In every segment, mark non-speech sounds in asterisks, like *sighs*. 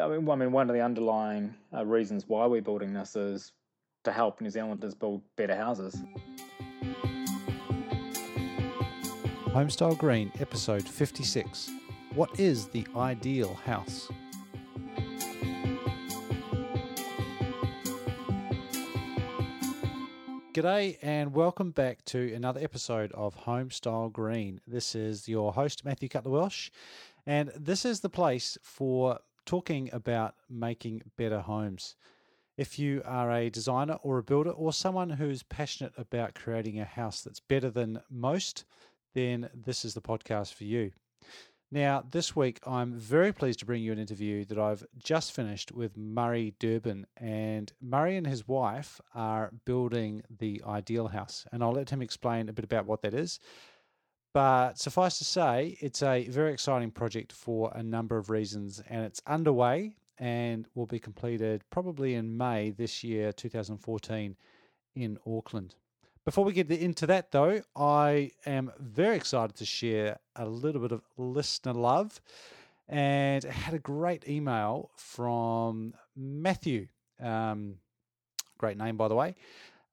I mean, I mean, one of the underlying uh, reasons why we're building this is to help New Zealanders build better houses. Homestyle Green, episode 56. What is the ideal house? G'day and welcome back to another episode of Homestyle Green. This is your host, Matthew Cutler Welsh, and this is the place for talking about making better homes. If you are a designer or a builder or someone who's passionate about creating a house that's better than most, then this is the podcast for you. Now, this week, I'm very pleased to bring you an interview that I've just finished with Murray Durbin. And Murray and his wife are building the ideal house. And I'll let him explain a bit about what that is. But suffice to say, it's a very exciting project for a number of reasons. And it's underway and will be completed probably in May this year, 2014, in Auckland. Before we get into that, though, I am very excited to share a little bit of listener love and I had a great email from Matthew. Um, great name, by the way.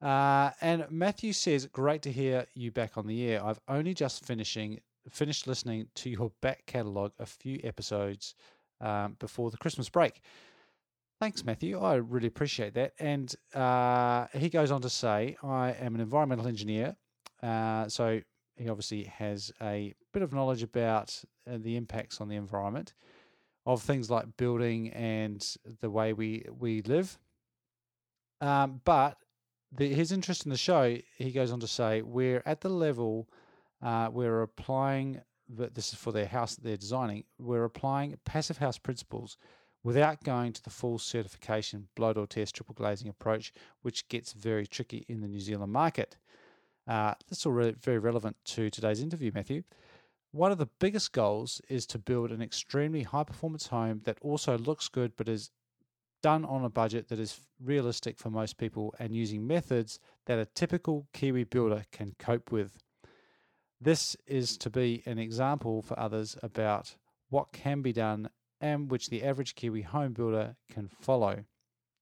Uh, and Matthew says, "Great to hear you back on the air. I've only just finishing finished listening to your back catalogue a few episodes um, before the Christmas break. Thanks, Matthew. I really appreciate that. And uh, he goes on to say, I am an environmental engineer. Uh, so he obviously has a bit of knowledge about uh, the impacts on the environment of things like building and the way we, we live. Um, but the, his interest in the show, he goes on to say, we're at the level uh, we're applying, but this is for their house that they're designing, we're applying passive house principles without going to the full certification blow door test triple glazing approach, which gets very tricky in the New Zealand market. Uh, that's all re- very relevant to today's interview, Matthew. One of the biggest goals is to build an extremely high performance home that also looks good but is done on a budget that is realistic for most people and using methods that a typical Kiwi builder can cope with. This is to be an example for others about what can be done and which the average Kiwi home builder can follow.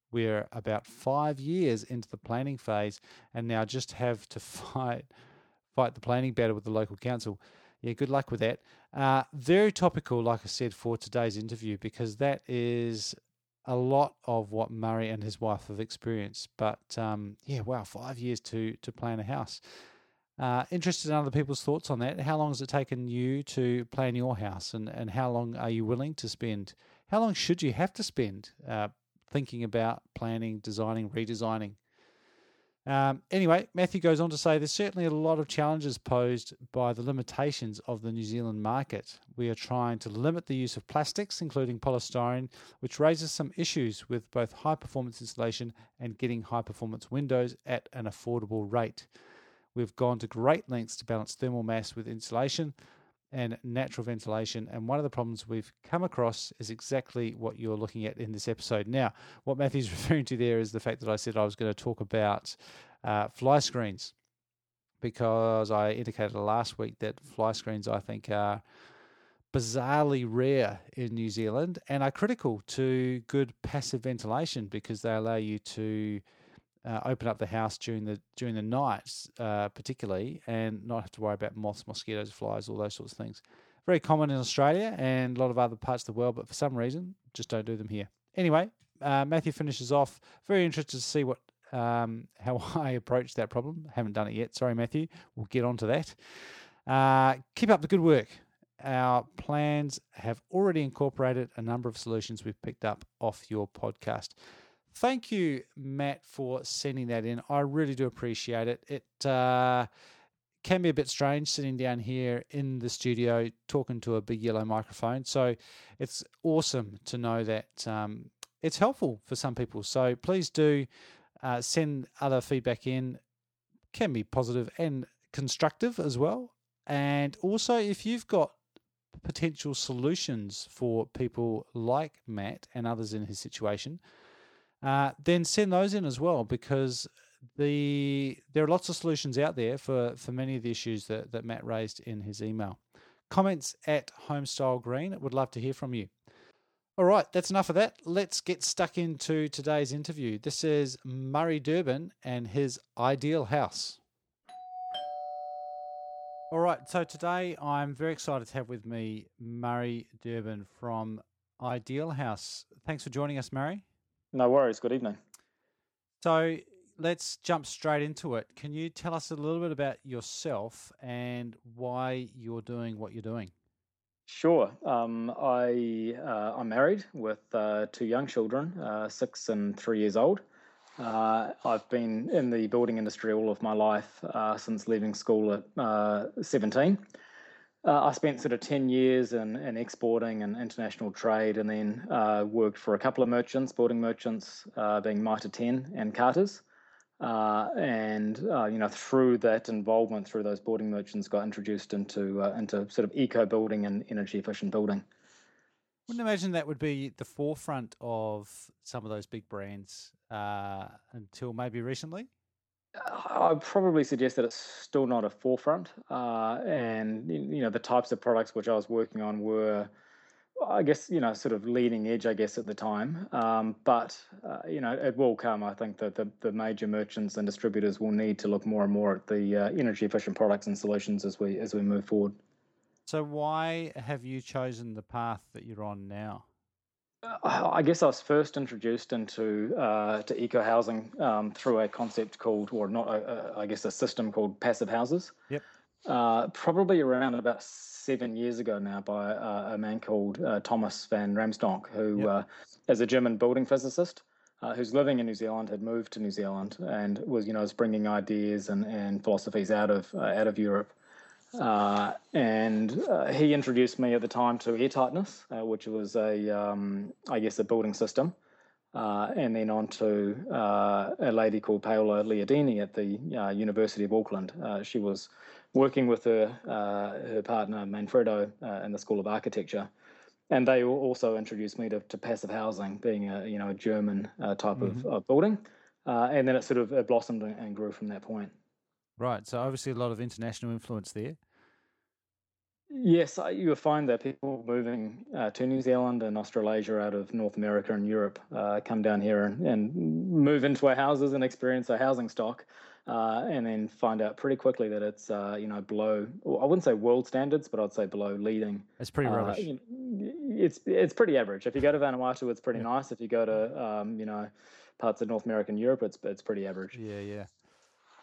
We're about five years into the planning phase and now just have to *laughs* fight fight the planning battle with the local council. Yeah, good luck with that. Uh, very topical, like I said, for today's interview because that is a lot of what Murray and his wife have experienced. But um, yeah, wow, five years to to plan a house. Uh, interested in other people's thoughts on that. How long has it taken you to plan your house, and, and how long are you willing to spend? How long should you have to spend uh, thinking about planning, designing, redesigning? Um, anyway, Matthew goes on to say there's certainly a lot of challenges posed by the limitations of the New Zealand market. We are trying to limit the use of plastics, including polystyrene, which raises some issues with both high performance insulation and getting high performance windows at an affordable rate. We've gone to great lengths to balance thermal mass with insulation and natural ventilation. And one of the problems we've come across is exactly what you're looking at in this episode. Now, what Matthew's *laughs* referring to there is the fact that I said I was going to talk about uh, fly screens because I indicated last week that fly screens I think are bizarrely rare in New Zealand and are critical to good passive ventilation because they allow you to uh, open up the house during the during the nights, uh, particularly, and not have to worry about moths, mosquitoes, flies, all those sorts of things. Very common in Australia and a lot of other parts of the world, but for some reason, just don't do them here. Anyway, uh, Matthew finishes off. Very interested to see what um, *laughs* how I approach that problem. Haven't done it yet. Sorry, Matthew. We'll get on to that. Uh, keep up the good work. Our plans have already incorporated a number of solutions we've picked up off your podcast. Thank you, Matt, for sending that in. I really do appreciate it. It uh, can be a bit strange sitting down here in the studio talking to a big yellow microphone. So it's awesome to know that um, it's helpful for some people. So please do uh, send other feedback in. Can be positive and constructive as well. And also, if you've got potential solutions for people like Matt and others in his situation, uh, then send those in as well because the there are lots of solutions out there for, for many of the issues that, that Matt raised in his email. Comments at Homestyle Green. Would love to hear from you. All right, that's enough of that. Let's get stuck into today's interview. This is Murray Durbin and his ideal house. All right, so today I'm very excited to have with me Murray Durbin from Ideal House. Thanks for joining us, Murray. No worries. Good evening. So let's jump straight into it. Can you tell us a little bit about yourself and why you're doing what you're doing? Sure. Um, I uh, I'm married with uh, two young children, uh, six and three years old. Uh, I've been in the building industry all of my life uh, since leaving school at uh, I spent sort of 10 years in, in exporting and international trade, and then worked for a couple of merchants, building merchants, being Mitre 10 and Carters. Uh, and uh, you know through that involvement through those boarding merchants got introduced into uh, into sort of eco building and energy efficient building wouldn't imagine that would be the forefront of some of those big brands uh, until maybe recently I'd probably suggest that it's still not a forefront, uh, and you know the types of products which I was working on were I guess you know, sort of leading edge, I guess, at the time. Um, but uh, you know, it will come. I think that the, the major merchants and distributors will need to look more and more at the uh, energy efficient products and solutions as we as we move forward. So, why have you chosen the path that you're on now? Uh, I guess I was first introduced into uh, to eco housing um, through a concept called, or not, a, a, I guess, a system called passive houses. Yep. Uh, probably around about seven years ago now by uh, a man called uh, Thomas van Ramsdonk, who yep. Uh, is a German building physicist. Uh, who's living in New Zealand had moved to New Zealand and was you know was bringing ideas and, and philosophies out of uh, out of Europe, and he introduced me at the time to air tightness, which was a um, I guess a building system, and then on to a lady called Paola Leardini at the University of Auckland. she was working with her uh, her partner Manfredo uh, in the School of Architecture, and they also introduced me to, to passive housing, being a you know a German uh, type mm-hmm. of, of, building, uh, and then it sort of it blossomed and grew from that point. Right. So obviously a lot of international influence there. Yes, you'll find that people moving uh, to New Zealand and Australasia out of North America and Europe uh, come down here and, and, move into our houses and experience our housing stock uh, and then find out pretty quickly that it's uh, you know below. I wouldn't say world standards, but I'd say below leading. It's pretty uh, rubbish. it's it's pretty average. If you go to Vanuatu, it's pretty yeah. nice. If you go to um, you know parts of North America and Europe, it's it's pretty average. Yeah, yeah.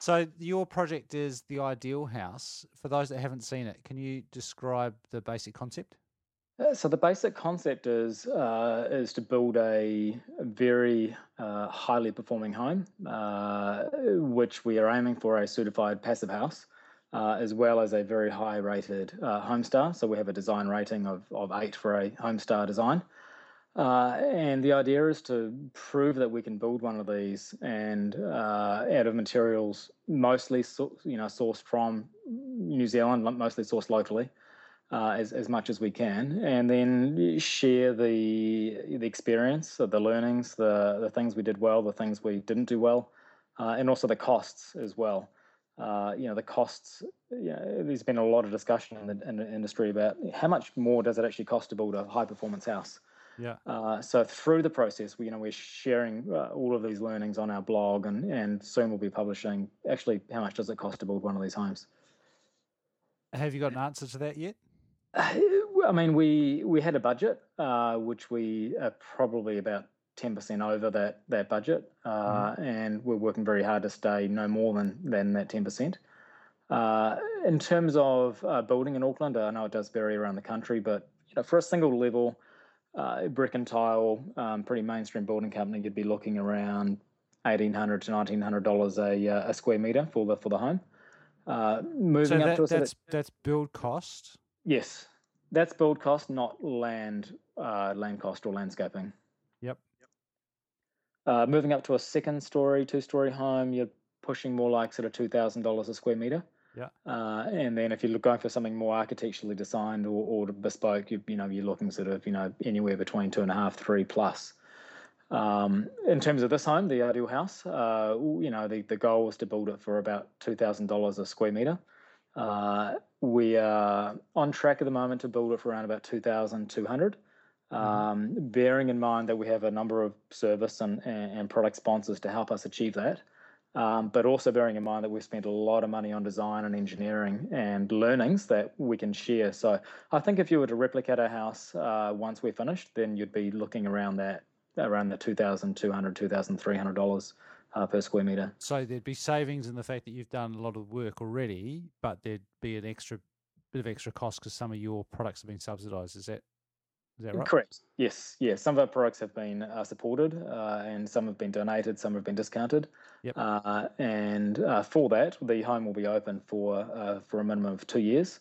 So your project is the ideal house. For those that haven't seen it, can you describe the basic concept? Uh, so the basic concept is uh, is to build a very uh, highly performing home, uh, which we are aiming for a certified passive house, uh, as well as a very high rated uh, Homestar. So we have a design rating of, of eight for a Homestar design. And the idea is to prove that we can build one of these and out of materials mostly you know sourced from New Zealand, mostly sourced locally uh, as, as much as we can, and then share the the experience, the learnings, the the things we did well, the things we didn't do well, uh, and also the costs as well. Uh, you know, the costs. You know, there's been a lot of discussion in the, in the, industry about how much more does it actually cost to build a high performance house. Yeah. Uh, so through the process, we you know we're sharing uh, all of these learnings on our blog, and and soon we'll be publishing actually how much does it cost to build one of these homes. Have you got an answer to that yet? I mean, we we had a budget, uh, which we are probably about ten percent over that that budget, uh, mm. and we're working very hard to stay no more than than that ten percent. Uh, in terms of uh, building in Auckland, I know it does vary around the country, but you know, for a single level uh, brick and tile, um, pretty mainstream building company, you'd be looking around eighteen hundred to nineteen hundred dollars a uh, a square meter for the for the home. moving so that, up to that's that's build cost. Yes, that's build cost, not land uh, land cost or landscaping. Yep. Uh, moving up to a second story, two story home, you're pushing more like sort of two thousand dollars a square meter. Yeah. Uh, and then if you're going for something more architecturally designed or, or bespoke, you, you know you're looking sort of you know anywhere between two and a half, three plus. Um, in terms of this home, the ideal house, uh, you know the, the goal was to build it for about two thousand dollars a square meter. Uh, we are on track at the moment to build it for around about 2,200. um, bearing in mind that we have a number of service and, and, and product sponsors to help us achieve that. Um, but also bearing in mind that we've spent a lot of money on design and engineering and learnings that we can share. So I think if you were to replicate a house uh, once we're finished, then you'd be looking around that around the two thousand two hundred, two thousand three hundred dollars uh, per square meter. So there'd be savings in the fact that you've done a lot of work already, but there'd be an extra bit of extra cost because some of your products have been subsidised. Is that is that right? Correct. Yes. Yes. Some of our products have been uh, supported, uh, and some have been donated. Some have been discounted. Yep. Uh, and uh, for that, the home will be open for uh, for a minimum of two years.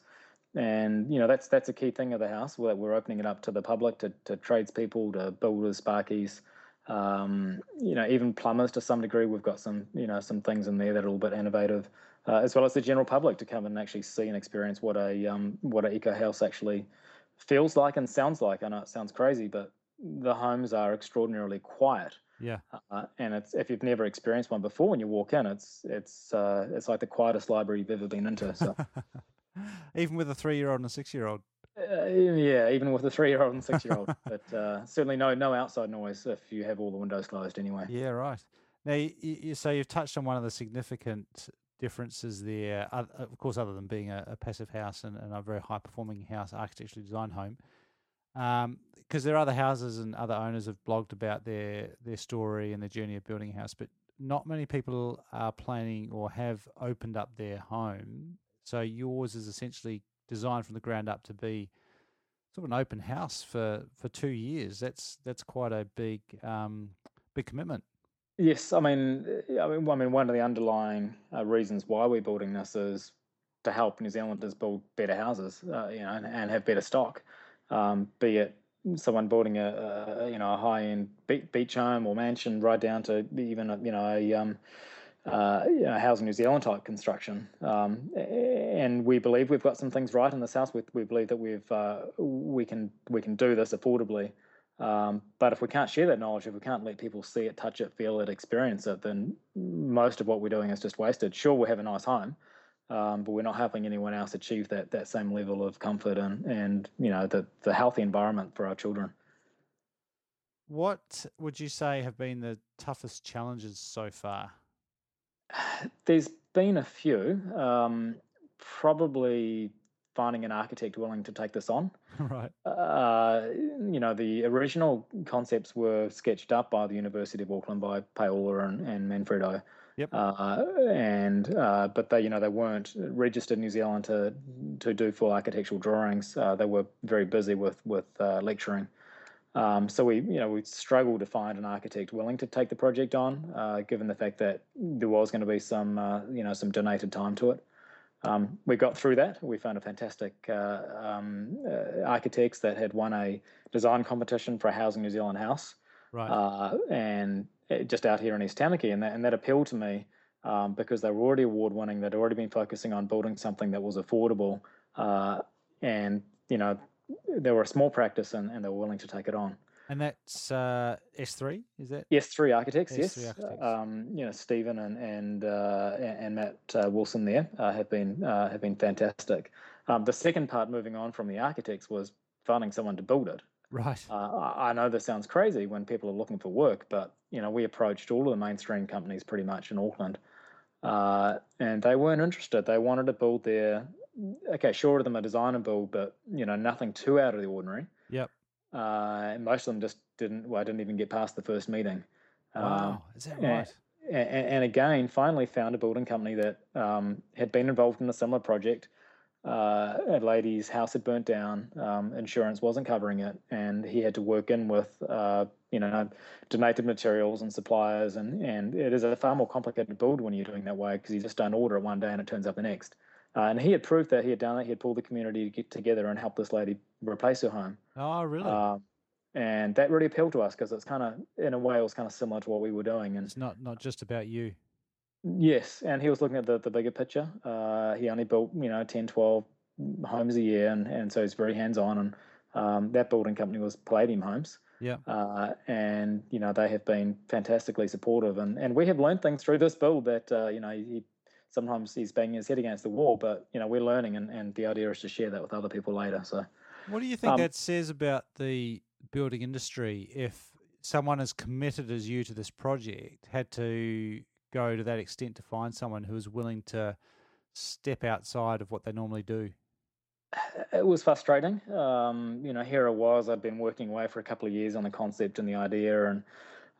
And you know that's that's a key thing of the house. We're, we're opening it up to the public, to, to tradespeople, to builders, sparkies, um, you know, even plumbers to some degree. We've got some you know some things in there that are a little bit innovative, uh, as well as the general public to come and actually see and experience what a um, what an eco house actually feels like and sounds like. I know it sounds crazy, but the homes are extraordinarily quiet. Yeah. Uh, and it's if you've never experienced one before, when you walk in, it's it's uh, it's like the quietest library you've ever been into. So. *laughs* even with a three-year-old and a six-year-old. Uh, yeah, even with a three-year-old and six-year-old, *laughs* but uh, certainly no no outside noise if you have all the windows closed anyway. Yeah, right. Now, you, you, so you've touched on one of the significant differences there, of course, other than being a, a passive house and, and, a very high performing house, architecturally designed home. Because um, there are other houses and other owners have blogged about their their story and their journey of building a house, but not many people are planning or have opened up their home. So yours is essentially designed from the ground up to be sort of an open house for, for two years. That's that's quite a big um, big commitment. Yes, I mean, I mean, I mean, one of the underlying uh, reasons why we're building this is to help New Zealanders build better houses, uh, you know, and, and, have better stock. Um, be it someone building a, a you know a high end beach home or mansion, right down to even a, you know a um, uh, you know, housing New Zealand type construction. Um, and we believe we've got some things right in this house. We, we believe that we've uh, we can we can do this affordably. Um, but if we can't share that knowledge, if we can't let people see it, touch it, feel it, experience it, then most of what we're doing is just wasted. Sure, we have a nice home, um, but we're not helping anyone else achieve that that same level of comfort and and you know the the healthy environment for our children. What would you say have been the toughest challenges so far? *sighs* There's been a few. Um, probably finding an architect willing to take this on. *laughs* Right. Uh, you know, the original concepts were sketched up by the University of Auckland by Paola and, and Manfredo. Yep. Uh, and uh, but they, you know, they weren't registered in New Zealand to to do full architectural drawings. Uh, they were very busy with with uh, lecturing. Um, so we, you know, we struggled to find an architect willing to take the project on, uh, given the fact that there was going to be some, you know, some donated time to it. Um, we got through that. We found a fantastic uh, um, uh, architects that had won a design competition for a Housing New Zealand house, right? Uh, and just out here in East Tamaki, and that and that appealed to me um, because they were already award winning. They'd already been focusing on building something that was affordable, uh, and you know they were a small practice and, and they were willing to take it on. And that's uh, S3, is that? Yes, three architects. S3 yes, architects. Um, you know Stephen and and uh, and Matt uh, Wilson there uh, have been uh, have been fantastic. Um, the second part, moving on from the architects, was finding someone to build it. Right. Uh, I know this sounds crazy when people are looking for work, but you know we approached all of the mainstream companies pretty much in Auckland, and they weren't interested. They wanted to build their okay, short of them a design and build, but you know nothing too out of the ordinary. Yep uh, most of them just didn't. Well, I didn't even get past the first meeting. Wow, um, is that right? And, and, again, finally found a building company that um, had been involved in a similar project. Uh, a lady's house had burnt down. Um, insurance wasn't covering it, and he had to work in with uh, you know donated materials and suppliers, and and it is a far more complicated build when you're doing that way because you just don't order it one day and it turns up the next. Uh, and he had proved that he had done it. He had pulled the community to get together and help this lady replace her home. Oh, really? Um, and that really appealed to us because it's kind of, in a way, it was kind of similar to what we were doing. And it's not not just about you. Yes, and he was looking at the, the bigger picture. Uh, he only built, you know, 10, 12 homes a year, and, and so he's very hands on. And um, that building company was Palladium Homes. Yeah. Uh, and you know they have been fantastically supportive, and, and we have learned things through this build that uh, you know he sometimes he's banging his head against the wall, but you know we're learning, and, and the idea is to share that with other people later. So, what do you think um, that says about the building industry if someone as committed as you to this project had to go to that extent to find someone who was willing to step outside of what they normally do? It was frustrating. Um, you know, here I was. I'd been working away for a couple of years on the concept and the idea, and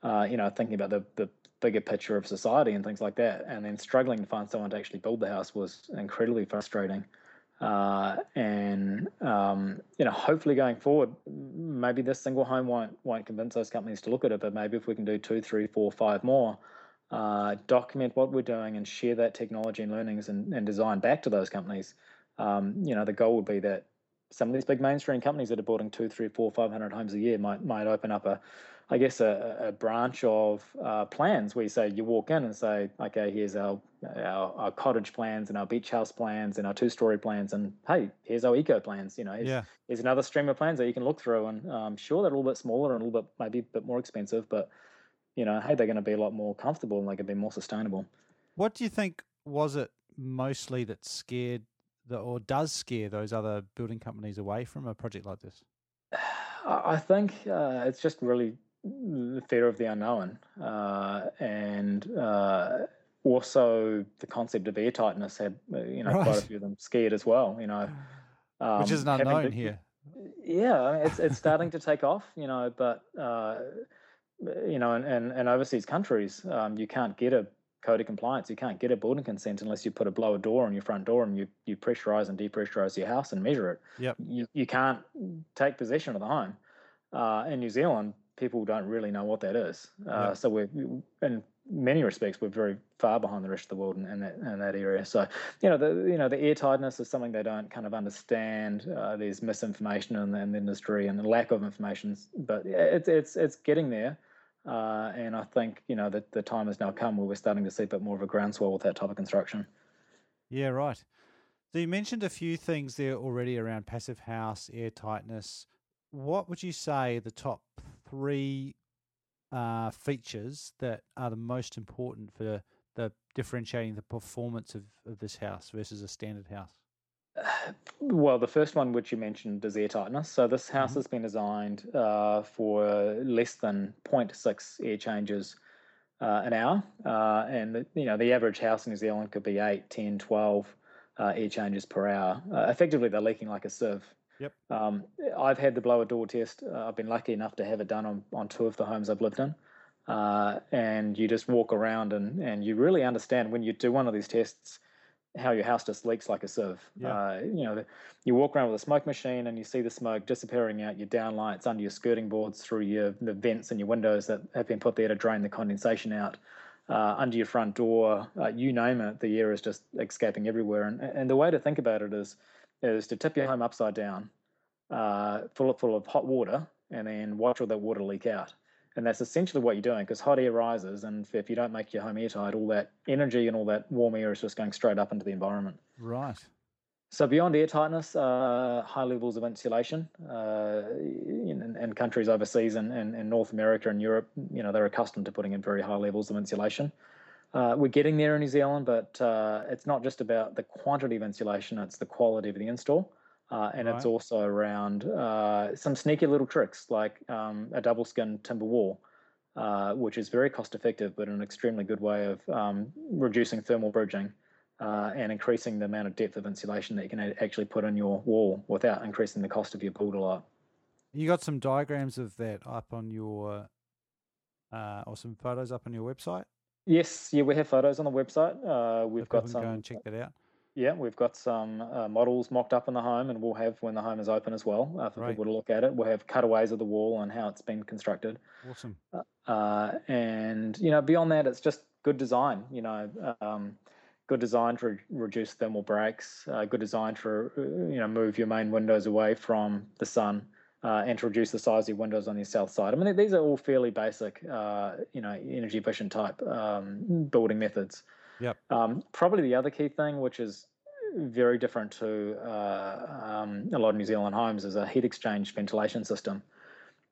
uh, you know, thinking about the the bigger picture of society and things like that, and then struggling to find someone to actually build the house was incredibly frustrating. Uh, and um, you know, hopefully going forward, maybe this single home won't won't convince those companies to look at it, but maybe if we can do two, three, four, five more, uh, document what we're doing and share that technology and learnings and, and design back to those companies. Um, you know, the goal would be that some of these big mainstream companies that are building two, three, four, five hundred homes a year might might open up a I guess, a, a branch of uh, plans where you say you walk in and say, okay, here's our, our, our cottage plans and our beach house plans and our two story plans, and hey, here's our eco plans. You know, here's, yeah. here's another stream of plans that you can look through, and um, sure they're a little bit smaller and a little bit maybe a bit more expensive, but you know, hey, they're going to be a lot more comfortable and they can be more sustainable. What do you think was it mostly that scared the, or does scare those other building companies away from a project like this? *sighs* I think uh, it's just really the fear of the unknown uh, and uh, also the concept of air tightness had uh, you know right. quite a few of them scared as well you know um, *sighs* which is an unknown here *laughs* yeah it's it's starting to take off you know but uh, you know in, in, in overseas countries um, you can't get a code of compliance you can't get a building consent unless you put a blower door on your front door and you, you pressurize and depressurize your house and measure it yep. you, you can't take possession of the home uh, in New Zealand, people don't really know what that is. Uh, yeah. So we're in many respects we're very far behind the rest of the world in, in that in that area. So you know the you know the airtightness is something they don't kind of understand. Uh, there's misinformation in the, in the, industry and the lack of information, but it's it's it's getting there. Uh, and I think you know that the time has now come where we're starting to see a bit more of a groundswell with that type of construction. Yeah, right. So you mentioned a few things there already around passive house, air tightness. What would you say the top three uh, features that are the most important for the differentiating the performance of, of this house versus a standard house? Well, the first one, which you mentioned, is air tightness. So this house mm-hmm. has been designed uh, for less than 0.6 air changes uh, an hour, uh, and the, you know the average house in New Zealand could be 8, 10, 12 uh, air changes per hour. Uh, effectively, they're leaking like a sieve. Yep. Um, I've had the blower door test. Uh, I've been lucky enough to have it done on, on two of the homes I've lived in. Uh, and you just walk around and, and you really understand when you do one of these tests how your house just leaks like a sieve. Yeah. Uh, you know, you walk around with a smoke machine and you see the smoke disappearing out your downlights under your skirting boards through your the vents and your windows that have been put there to drain the condensation out. Uh, under your front door, uh, you name it, the air is just escaping everywhere. And, and the way to think about it is is to tip your home upside down, uh, full of full of hot water, and then watch all that water leak out. And that's essentially what you're doing because hot air rises, and if you don't make your home airtight, all that energy and all that warm air is just going straight up into the environment. Right. So beyond air tightness, uh, high levels of insulation uh, in, in, countries overseas and in, in, North America and Europe, you know, they're accustomed to putting in very high levels of insulation. Uh, we're getting there in New Zealand, but uh, it's not just about the quantity of insulation; it's the quality of the install. Uh, and right. it's also around uh, some sneaky little tricks like um, a double skin timber wall, uh, which is very cost effective, but an extremely good way of um, reducing thermal bridging uh, and increasing the amount of depth of insulation that you can actually put in your wall without increasing the cost of your build a lot. You got some diagrams of that up on your, or some photos up on your website. Yes, yeah, we have photos on the website. Uh, we've so got some. Go and check that out. Yeah, we've got some uh, models mocked up in the home, and we'll have when the home is open as well uh, for right. people to look at it. We'll have cutaways of the wall and how it's been constructed. Awesome. Uh, uh and you know, beyond that, it's just good design. You know, um, good design to re- reduce thermal breaks. Uh, good design to uh, you know move your main windows away from the sun uh, and to reduce the size of your windows on your south side. I mean, these are all fairly basic, uh, you know, energy efficient type um, building methods. Yep. Um, probably the other key thing, which is very different to uh, um, a lot of New Zealand homes, is a heat exchange ventilation system.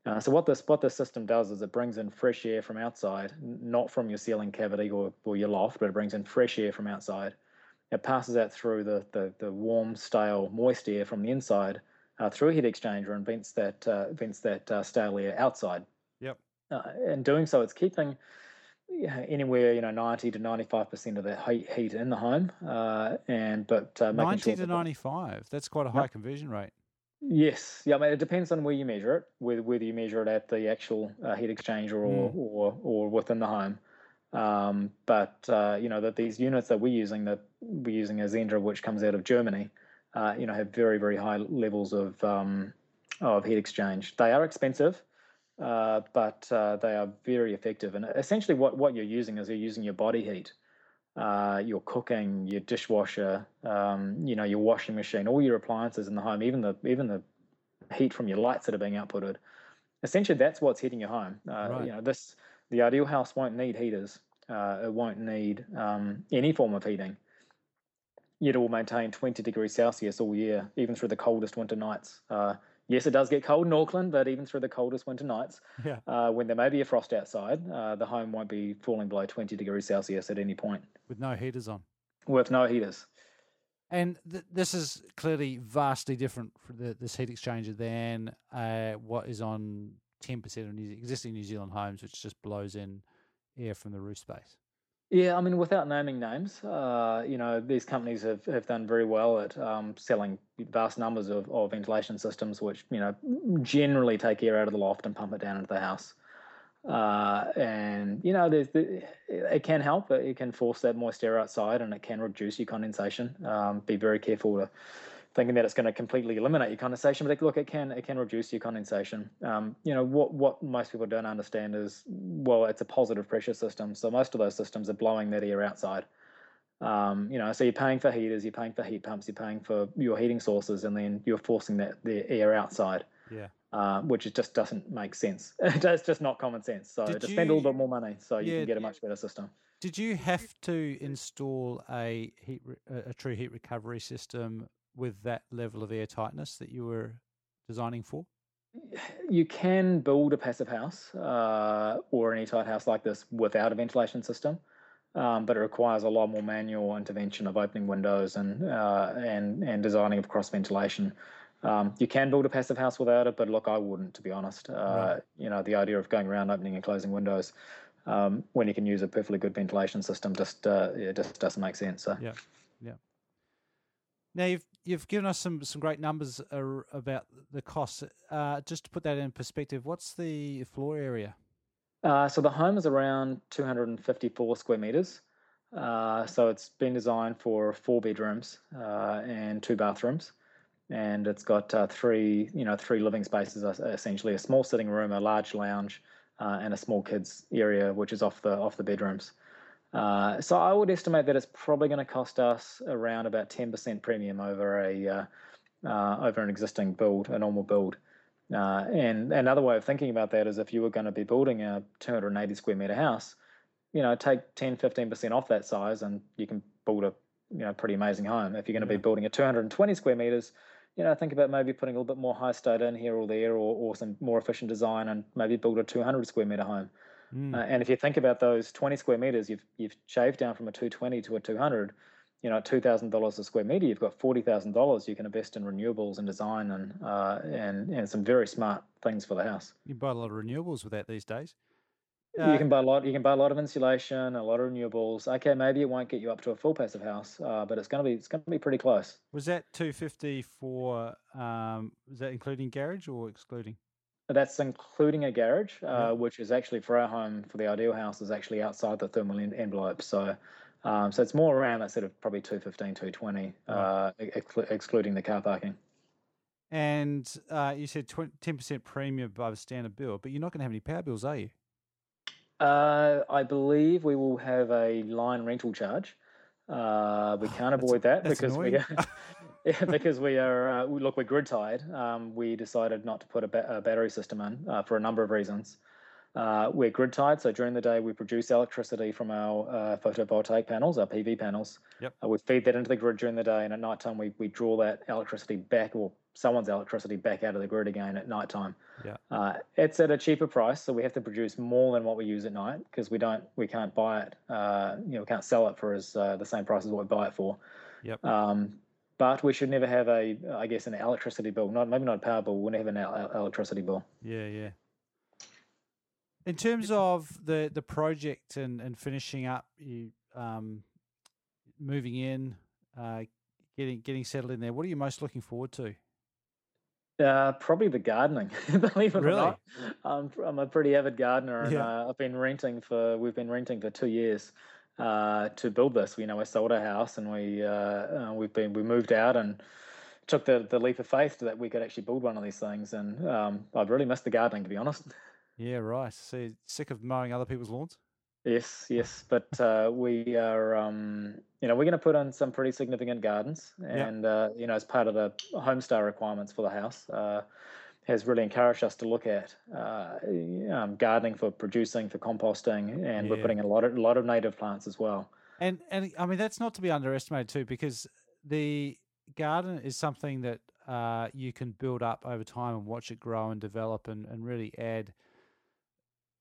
Uh, so what this what this system does is it brings in fresh air from outside, not from your ceiling cavity or, or your loft, but it brings in fresh air from outside. It passes that through the, the, the warm, stale, moist air from the inside uh, through a heat exchanger and vents that uh, vents that uh, stale air outside. Yep. Uh, in doing so, it's keeping anywhere you know 90 to 95 percent of the heat in the home uh, and but uh, 90 sure to 95 that's quite a high yep. conversion rate yes yeah I mean, it depends on where you measure it whether, whether you measure it at the actual uh, heat exchanger or, mm. or or within the home um, but uh, you know that these units that we're using that we're using a Zehnder which comes out of Germany uh, you know have very very high levels of um, of heat exchange they are expensive uh, but uh, they are very effective. And essentially, what, what you're using is you're using your body heat, uh, your cooking, your dishwasher, um, you know, your washing machine, all your appliances in the home, even the even the heat from your lights that are being outputted. Essentially, that's what's heating your home. Uh, right. You know, this the ideal house won't need heaters. Uh, it won't need um, any form of heating. Yet it will maintain 20 degrees Celsius all year, even through the coldest winter nights yes, it does get cold in Auckland, but even through the coldest winter nights, yeah. uh, when there may be a frost outside, uh, the home won't be falling below 20 degrees Celsius at any point. With no heaters on. With no heaters. And th- this is clearly vastly different for the, this heat exchanger than uh, what is on 10% of New, existing New Zealand homes, which just blows in air from the roof space. Yeah, I mean, without naming names, uh, you know, these companies have, have done very well at um, selling vast numbers of, of ventilation systems, which, you know, generally take air out of the loft and pump it down into the house. Uh, and, you know, there's the, it can help. It can force that moist air outside and it can reduce your condensation. Um, be very careful to thinking that it's going to completely eliminate your condensation, but look, it can it can reduce your condensation. Um, you know what what most people don't understand is well, it's a positive pressure system, so most of those systems are blowing that air outside. Um, you know, so you're paying for heaters, you're paying for heat pumps, you're paying for your heating sources, and then you're forcing that the air outside. Yeah. Uh, which just doesn't make sense. *laughs* it's just not common sense. So Did just you, spend a little bit more money so you can get a much better system. Did you have to install a heat, re- a true heat recovery system with that level of air tightness that you were designing for? You can build a passive house uh, or an airtight house like this without a ventilation system, um, but it requires a lot more manual intervention of opening windows and uh, and and designing of cross ventilation. Um, you can build a passive house without it, but look, I wouldn't, to be honest. Uh, right. You know, the idea of going around opening and closing windows um, when you can use a perfectly good ventilation system just uh, it just doesn't make sense. So. Yeah, yeah. Now you've you've given us some some great numbers ar- about the costs. Uh, just to put that in perspective, what's the floor area? Uh, so the home is around 254 square meters. Uh, so it's been designed for four bedrooms uh, and two bathrooms, and it's got uh, three you know three living spaces essentially a small sitting room, a large lounge, uh, and a small kids area which is off the off the bedrooms. Uh, so I would estimate that it's probably going to cost us around about 10% premium over a uh, uh, over an existing build, a normal build. Uh, and another way of thinking about that is if you were going to be building a 280 square meter house, you know, take 10, 15% off that size and you can build a you know pretty amazing home. If you're going to yeah. be building a 220 square meters, you know, think about maybe putting a little bit more high state in here or there, or, or some more efficient design, and maybe build a 200 square meter home. Mm. Uh, and if you think about those 20 square meters, you've you've shaved down from a 220 to a 200. You know, two thousand dollars a square meter. You've got forty thousand dollars you can invest in renewables and design and uh, and and some very smart things for the house. You buy a lot of renewables with that these days. Uh, you can buy a lot. You can buy a lot of insulation, a lot of renewables. Okay, maybe it won't get you up to a full passive house, uh, but it's going to be it's going to be pretty close. Was that two fifty for? Um, was that including garage or excluding? That's including a garage, uh, which is actually for our home for the ideal house is actually outside the thermal en- envelope. So, um, so it's more around that sort of probably 215, 220, uh, ex- excluding the car parking. And uh, you said 10% premium above standard bill, but you're not going to have any power bills, are you? Uh, I believe we will have a line rental charge. Uh, we can't avoid that because we *laughs* *laughs* Yeah, because we are uh, look we're grid tied. Um, we decided not to put a, ba- a battery system in uh, for a number of reasons. Uh, we're grid tied, so during the day we produce electricity from our uh, photovoltaic panels, our PV panels. Yep. Uh, we feed that into the grid during the day, and at night time we, we draw that electricity back, or someone's electricity back out of the grid again at night time. Yeah. Uh, it's at a cheaper price, so we have to produce more than what we use at night because we don't we can't buy it. you know, we can't sell it for as the same price as what we buy it for. Yep. Um, but we should never have a, I guess, an electricity bill. Not maybe not a power bill. We never have an electricity bill. Yeah, yeah. In terms of the the project and, and finishing up, you um, moving in, uh, getting getting settled in there. What are you most looking forward to? Uh, probably the gardening. *laughs* Believe it really? or not, I'm I'm a pretty avid gardener, and yeah. uh, I've been renting for we've been renting for two years uh, to build this. You know, we sold our house, and we uh, uh, we've been we moved out and took the the leap of faith that we could actually build one of these things. And um, I've really missed the gardening, to be honest. *laughs* Yeah, right. So sick of mowing other people's lawns. Yes, yes, but uh, we are, um, you know, we're going to put on some pretty significant gardens, and uh, you know, as part of the Homestar requirements for the house, uh, has really encouraged us to look at uh, um, gardening for producing, for composting, and yeah. we're putting in a lot of a lot of native plants as well. And and I mean that's not to be underestimated too, because the garden is something that uh, you can build up over time and watch it grow and develop and, and really add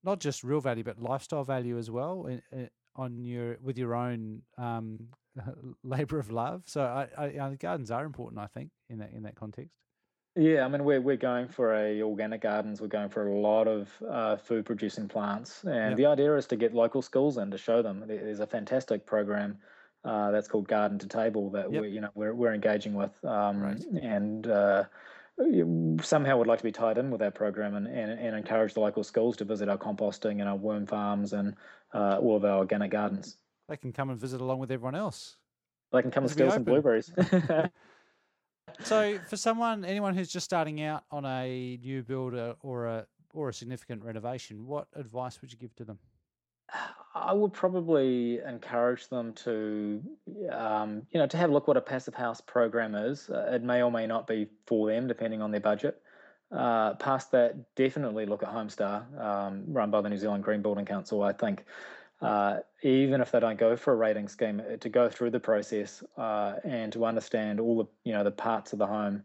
not just real value but lifestyle value as well in, in, on your with your own um, *laughs* labor of love. So I, I, the gardens are important, I think, in that in that context. Yeah, I mean we're we're going for a organic gardens. We're going for a lot of uh, food producing plants, and yep. the idea is to get local schools in to show them. There's a fantastic program uh, that's called Garden to Table that yep. we you know we're we're engaging with, um, right. and uh, somehow would like to be tied in with that program and, and, and, encourage the local schools to visit our composting and our worm farms and uh, all of our organic gardens. They can come and visit along with everyone else. They can come and steal some blueberries. *laughs* so, for someone, anyone who's just starting out on a new build or a or a significant renovation, what advice would you give to them? I would probably encourage them to, um, you know, to have a look what a passive house program is. Uh, it may or may not be for them, depending on their budget. Uh, past that, definitely look at Homestar, um, run by the New Zealand Green Building Council. I think uh, even if they don't go for a rating scheme, uh, to go through the process uh, and to understand all the, you know, the parts of the home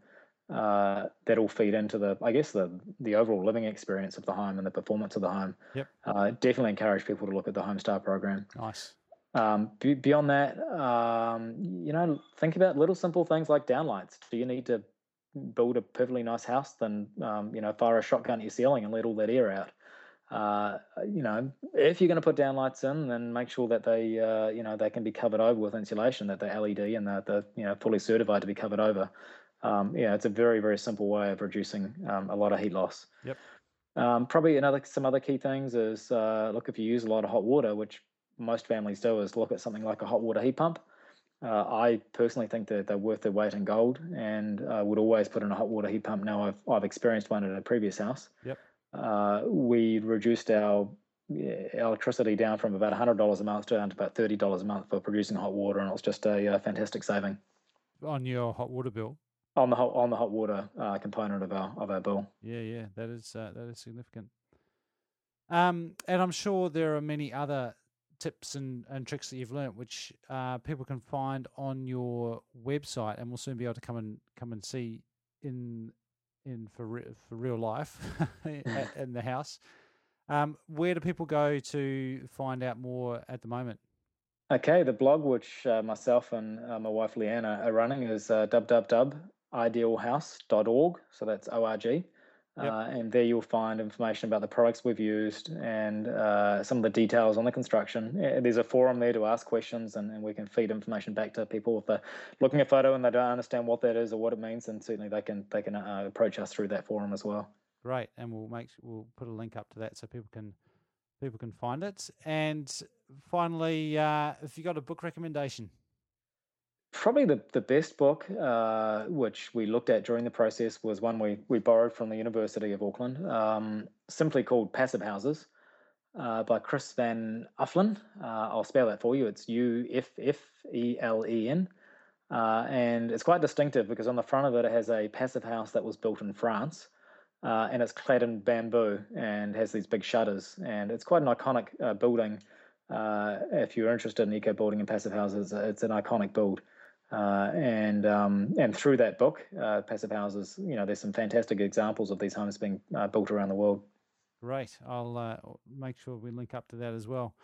uh, that all feed into the, I guess, the the overall living experience of the home and the performance of the home. Yep. Uh, definitely encourage people to look at the Homestar program. Nice. Um, beyond that, um, you know, think about little simple things like downlights. Do you need to build a perfectly nice house? Then, um, you know, fire a shotgun at your ceiling and let all that air out. Uh, you know, if you're going to put downlights in, then make sure that they, uh, you know, they can be covered over with insulation, that they're LED and they're, they're, you know, fully certified to be covered over um, yeah, it's a very very simple way of reducing um, a lot of heat loss. Yep. Um, probably another some other key things is uh, look if you use a lot of hot water, which most families do, is look at something like a hot water heat pump. Uh, I personally think that they're worth their weight in gold, and uh, would always put in a hot water heat pump. Now I've I've experienced one at a previous house. Yep. Uh, we reduced our electricity down from about hundred dollars a month down to about thirty dollars a month for producing hot water, and it was just a, a fantastic saving. On your hot water bill on the hot on the hot water uh, component of our of our bill. Yeah, yeah, that is uh, that is significant. Um, and I'm sure there are many other tips and, and tricks that you've learned, which uh, people can find on your website, and we'll soon be able to come and come and see in in for re- for real life *laughs* in the house. Um, where do people go to find out more at the moment? Okay, the blog which uh, myself and uh, my wife Leanna are running is uh, www idealhouse.org. So that's ORG. Yep. Uh, and there you'll find information about the products we've used and uh, some of the details on the construction. There's a forum there to ask questions, and, and we can feed information back to people if they're looking at a photo and they don't understand what that is or what it means. And certainly they can they can uh, approach us through that forum as well. Great, and we'll make we'll put a link up to that so people can people can find it. And finally, uh, if you got a book recommendation probably the, the best book, uh, which we looked at during the process, was one we, we borrowed from the University of Auckland, um, simply called Passive Houses uh, by Chris Van Uffelen. Uh, I'll spell that for you. It's U F F E L E N. Uh, and it's quite distinctive because on the front of it, it has a passive house that was built in France. Uh, and it's clad in bamboo and has these big shutters. And it's quite an iconic uh, building. if you're interested in eco building and passive houses, it's an iconic build. Uh, and um, and through that book, uh, Passive Houses, you know, there's some fantastic examples of these homes being uh, built around the world. Great. I'll uh, make sure we link up to that as well.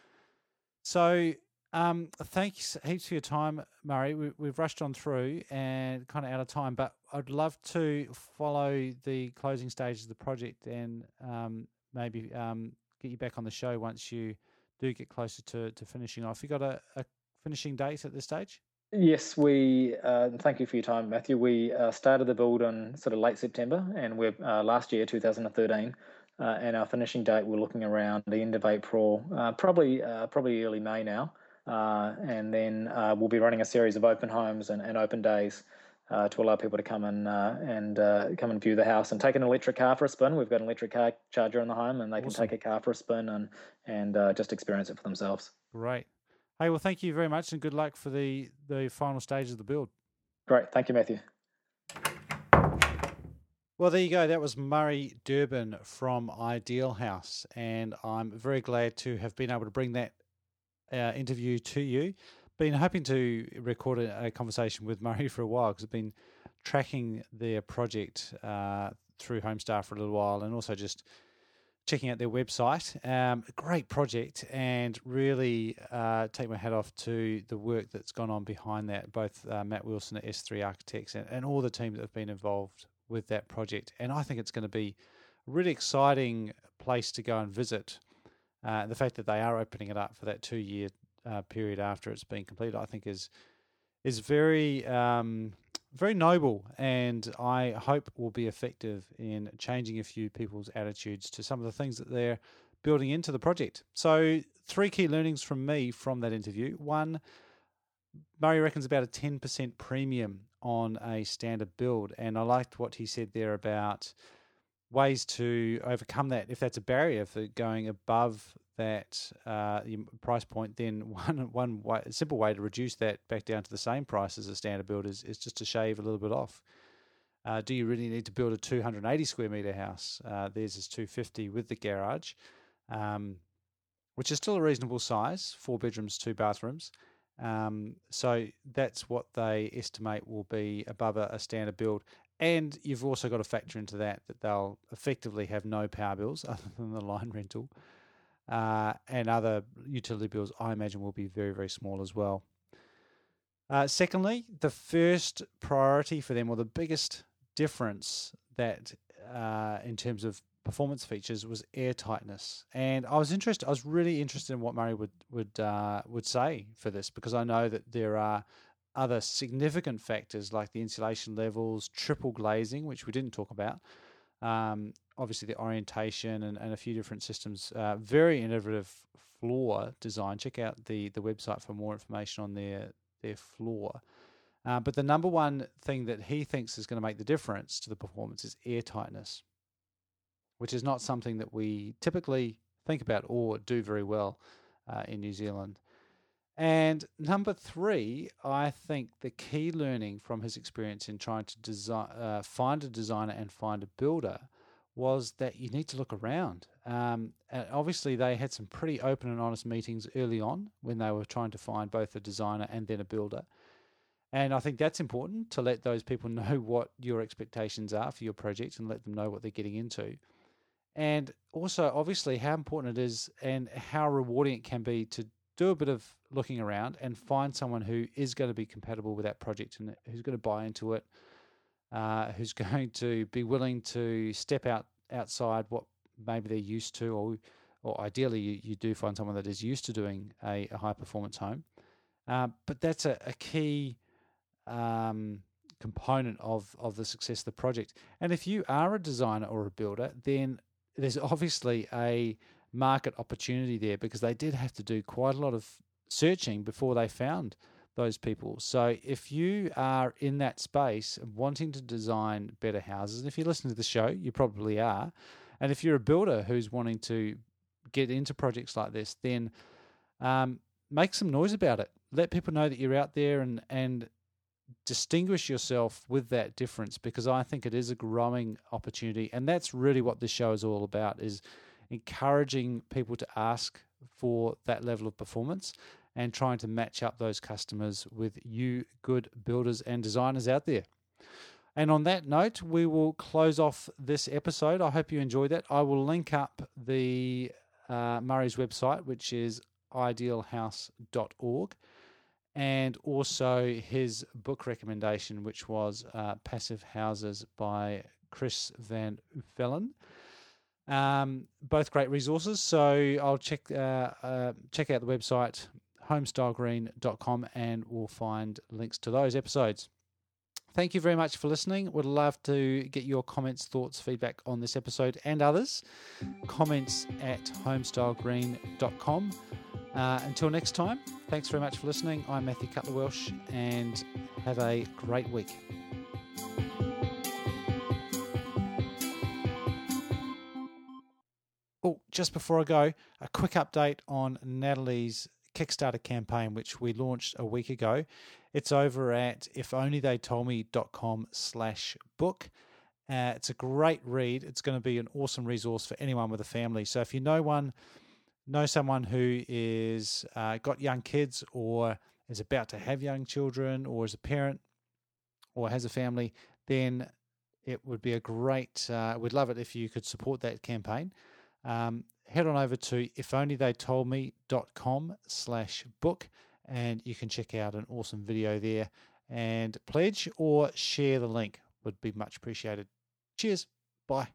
So, Um, thanks heaps for your time, Murray. We, we've rushed on through and kind of out of time, but I'd love to follow the closing stages of the project and um, maybe um, get you back on the show once you do get closer to, to finishing off. You got a, a finishing date at this stage? Yes, we. Uh, thank you for your time, Matthew. We uh, started the build in sort of late September, and we're uh, last year, 2013, uh, and our finishing date we're looking around the end of April, uh, probably uh, probably early May now, and then we'll be running a series of open homes and, and open days to allow people to come and and come and view the house and take an electric car for a spin. We've got an electric car charger in the home, and they awesome. can take a car for a spin and and just experience it for themselves. Great. Hey, well, thank you very much, and good luck for the the final stage of the build. Great, thank you, Matthew. Well, there you go. That was Murray Durbin from Ideal House, and I'm very glad to have been able to bring that uh, interview to you. Been hoping to record a, a, conversation with *laughs* Murray for a while because I've been tracking their project uh, through Homestar for a little while, and also just checking out their website. Um, great project, and really uh, take my hat off to the work that's gone on behind that. Both uh, Matt Wilson at S3 Architects and, and all the teams that have been involved with that project. And I think it's going to be a really exciting place to go and visit. Uh, the fact that they are opening it up for that two year uh, period after it's been completed, I think is is very um, very noble, and I hope will be effective in changing a few people's attitudes to some of the things that they're building into the project. So, three key learnings from me from that interview. One, Murray reckons about a 10% premium on a standard build, and I liked what he said there about ways to overcome that if that's a barrier for going above that uh, price point, then *laughs* one one way, simple way to reduce that back down to the same price as a standard build is, is just to shave a little bit off. Uh, do you really need to build a 280 square meter house? Uh, theirs is 250 with the garage, um, which is still a reasonable size, four bedrooms, two bathrooms. Um, so that's what they estimate will be above a, a standard build. And you've also got to factor into that that they'll effectively have no power bills *laughs* other than the line rental uh, and other utility bills, I imagine, will be very, very small as well. Uh, secondly, the first priority for them, or the biggest difference that uh, in terms of performance features, was air tightness. And I was interested. I was really interested in what Murray would would uh, would say for this because I know that there are other significant factors like the insulation levels, triple glazing, which we didn't talk about, um, obviously the orientation and, and a few different systems. Uh, very innovative floor design. Check out the the website for more information on their their floor. Uh, but the number one thing that he thinks is going to make the difference to the performance is air tightness, which is not something that we typically think about or do very well uh, in New Zealand. And number three, I think the key learning from his experience in trying to design, uh, find a designer and find a builder was that you need to look around. Um, obviously, they had some pretty open and honest meetings early on when they were trying to find both a designer and then a builder. And I think that's important to let those people *laughs* know what your expectations are for your project and let them know what they're getting into. And also, obviously, how important it is and how rewarding it can be to do a bit of looking around and find someone who is going to be compatible with that project and who's going to buy into it, uh, who's *laughs* going to be willing to step out outside what maybe they're used to, or or ideally you, you do find someone that is used to doing a, a high performance home. Uh, but that's a, a key um, component of of the success of the project. And if you are a designer or a builder, then there's obviously a market opportunity there because they did have to do quite a lot of searching before they found those people. So if you are in that space wanting to design better houses, and if you listen to the show, you probably are, and if you're a builder who's wanting to get into projects like this, then um, make some noise about it. Let people know that you're out there and and distinguish yourself with that difference because I think it is a growing opportunity, and that's really what this show is all about. Is encouraging people to ask for that level of performance and trying to match up those customers with you good builders and designers out there. And on that note, we will close off this episode. I hope you enjoyed that. I will link up the uh, Murray's website, which is idealhouse.org and also his book recommendation, which was uh, Passive Houses by Chris Van Vellen. Um, both great resources. So I'll check uh, uh, check out the website homestylegreen.com and we'll find links to those episodes. Thank you very much for listening. Would love to get your comments, thoughts, feedback on this episode and others. Comments at homestylegreen.com. Uh, until next time, thanks very much for listening. I'm Matthew Cutler Welsh and have a great week. Oh, just before I go, a quick update on Natalie's Kickstarter campaign, which we launched a week ago. It's over at ifonlytheytoldme.com slash book. Uh, it's a great read. It's going to be an awesome resource for anyone with a family. So if you know one, know someone who is uh, got young kids or is about to have young children or is a parent or has a family, then it would be a great, uh, we'd love it if you could support that campaign. Um, head on over to ifonlytheytoldme.com slash book and you can check out an awesome video there and pledge or share the link would be much appreciated. Cheers. Bye.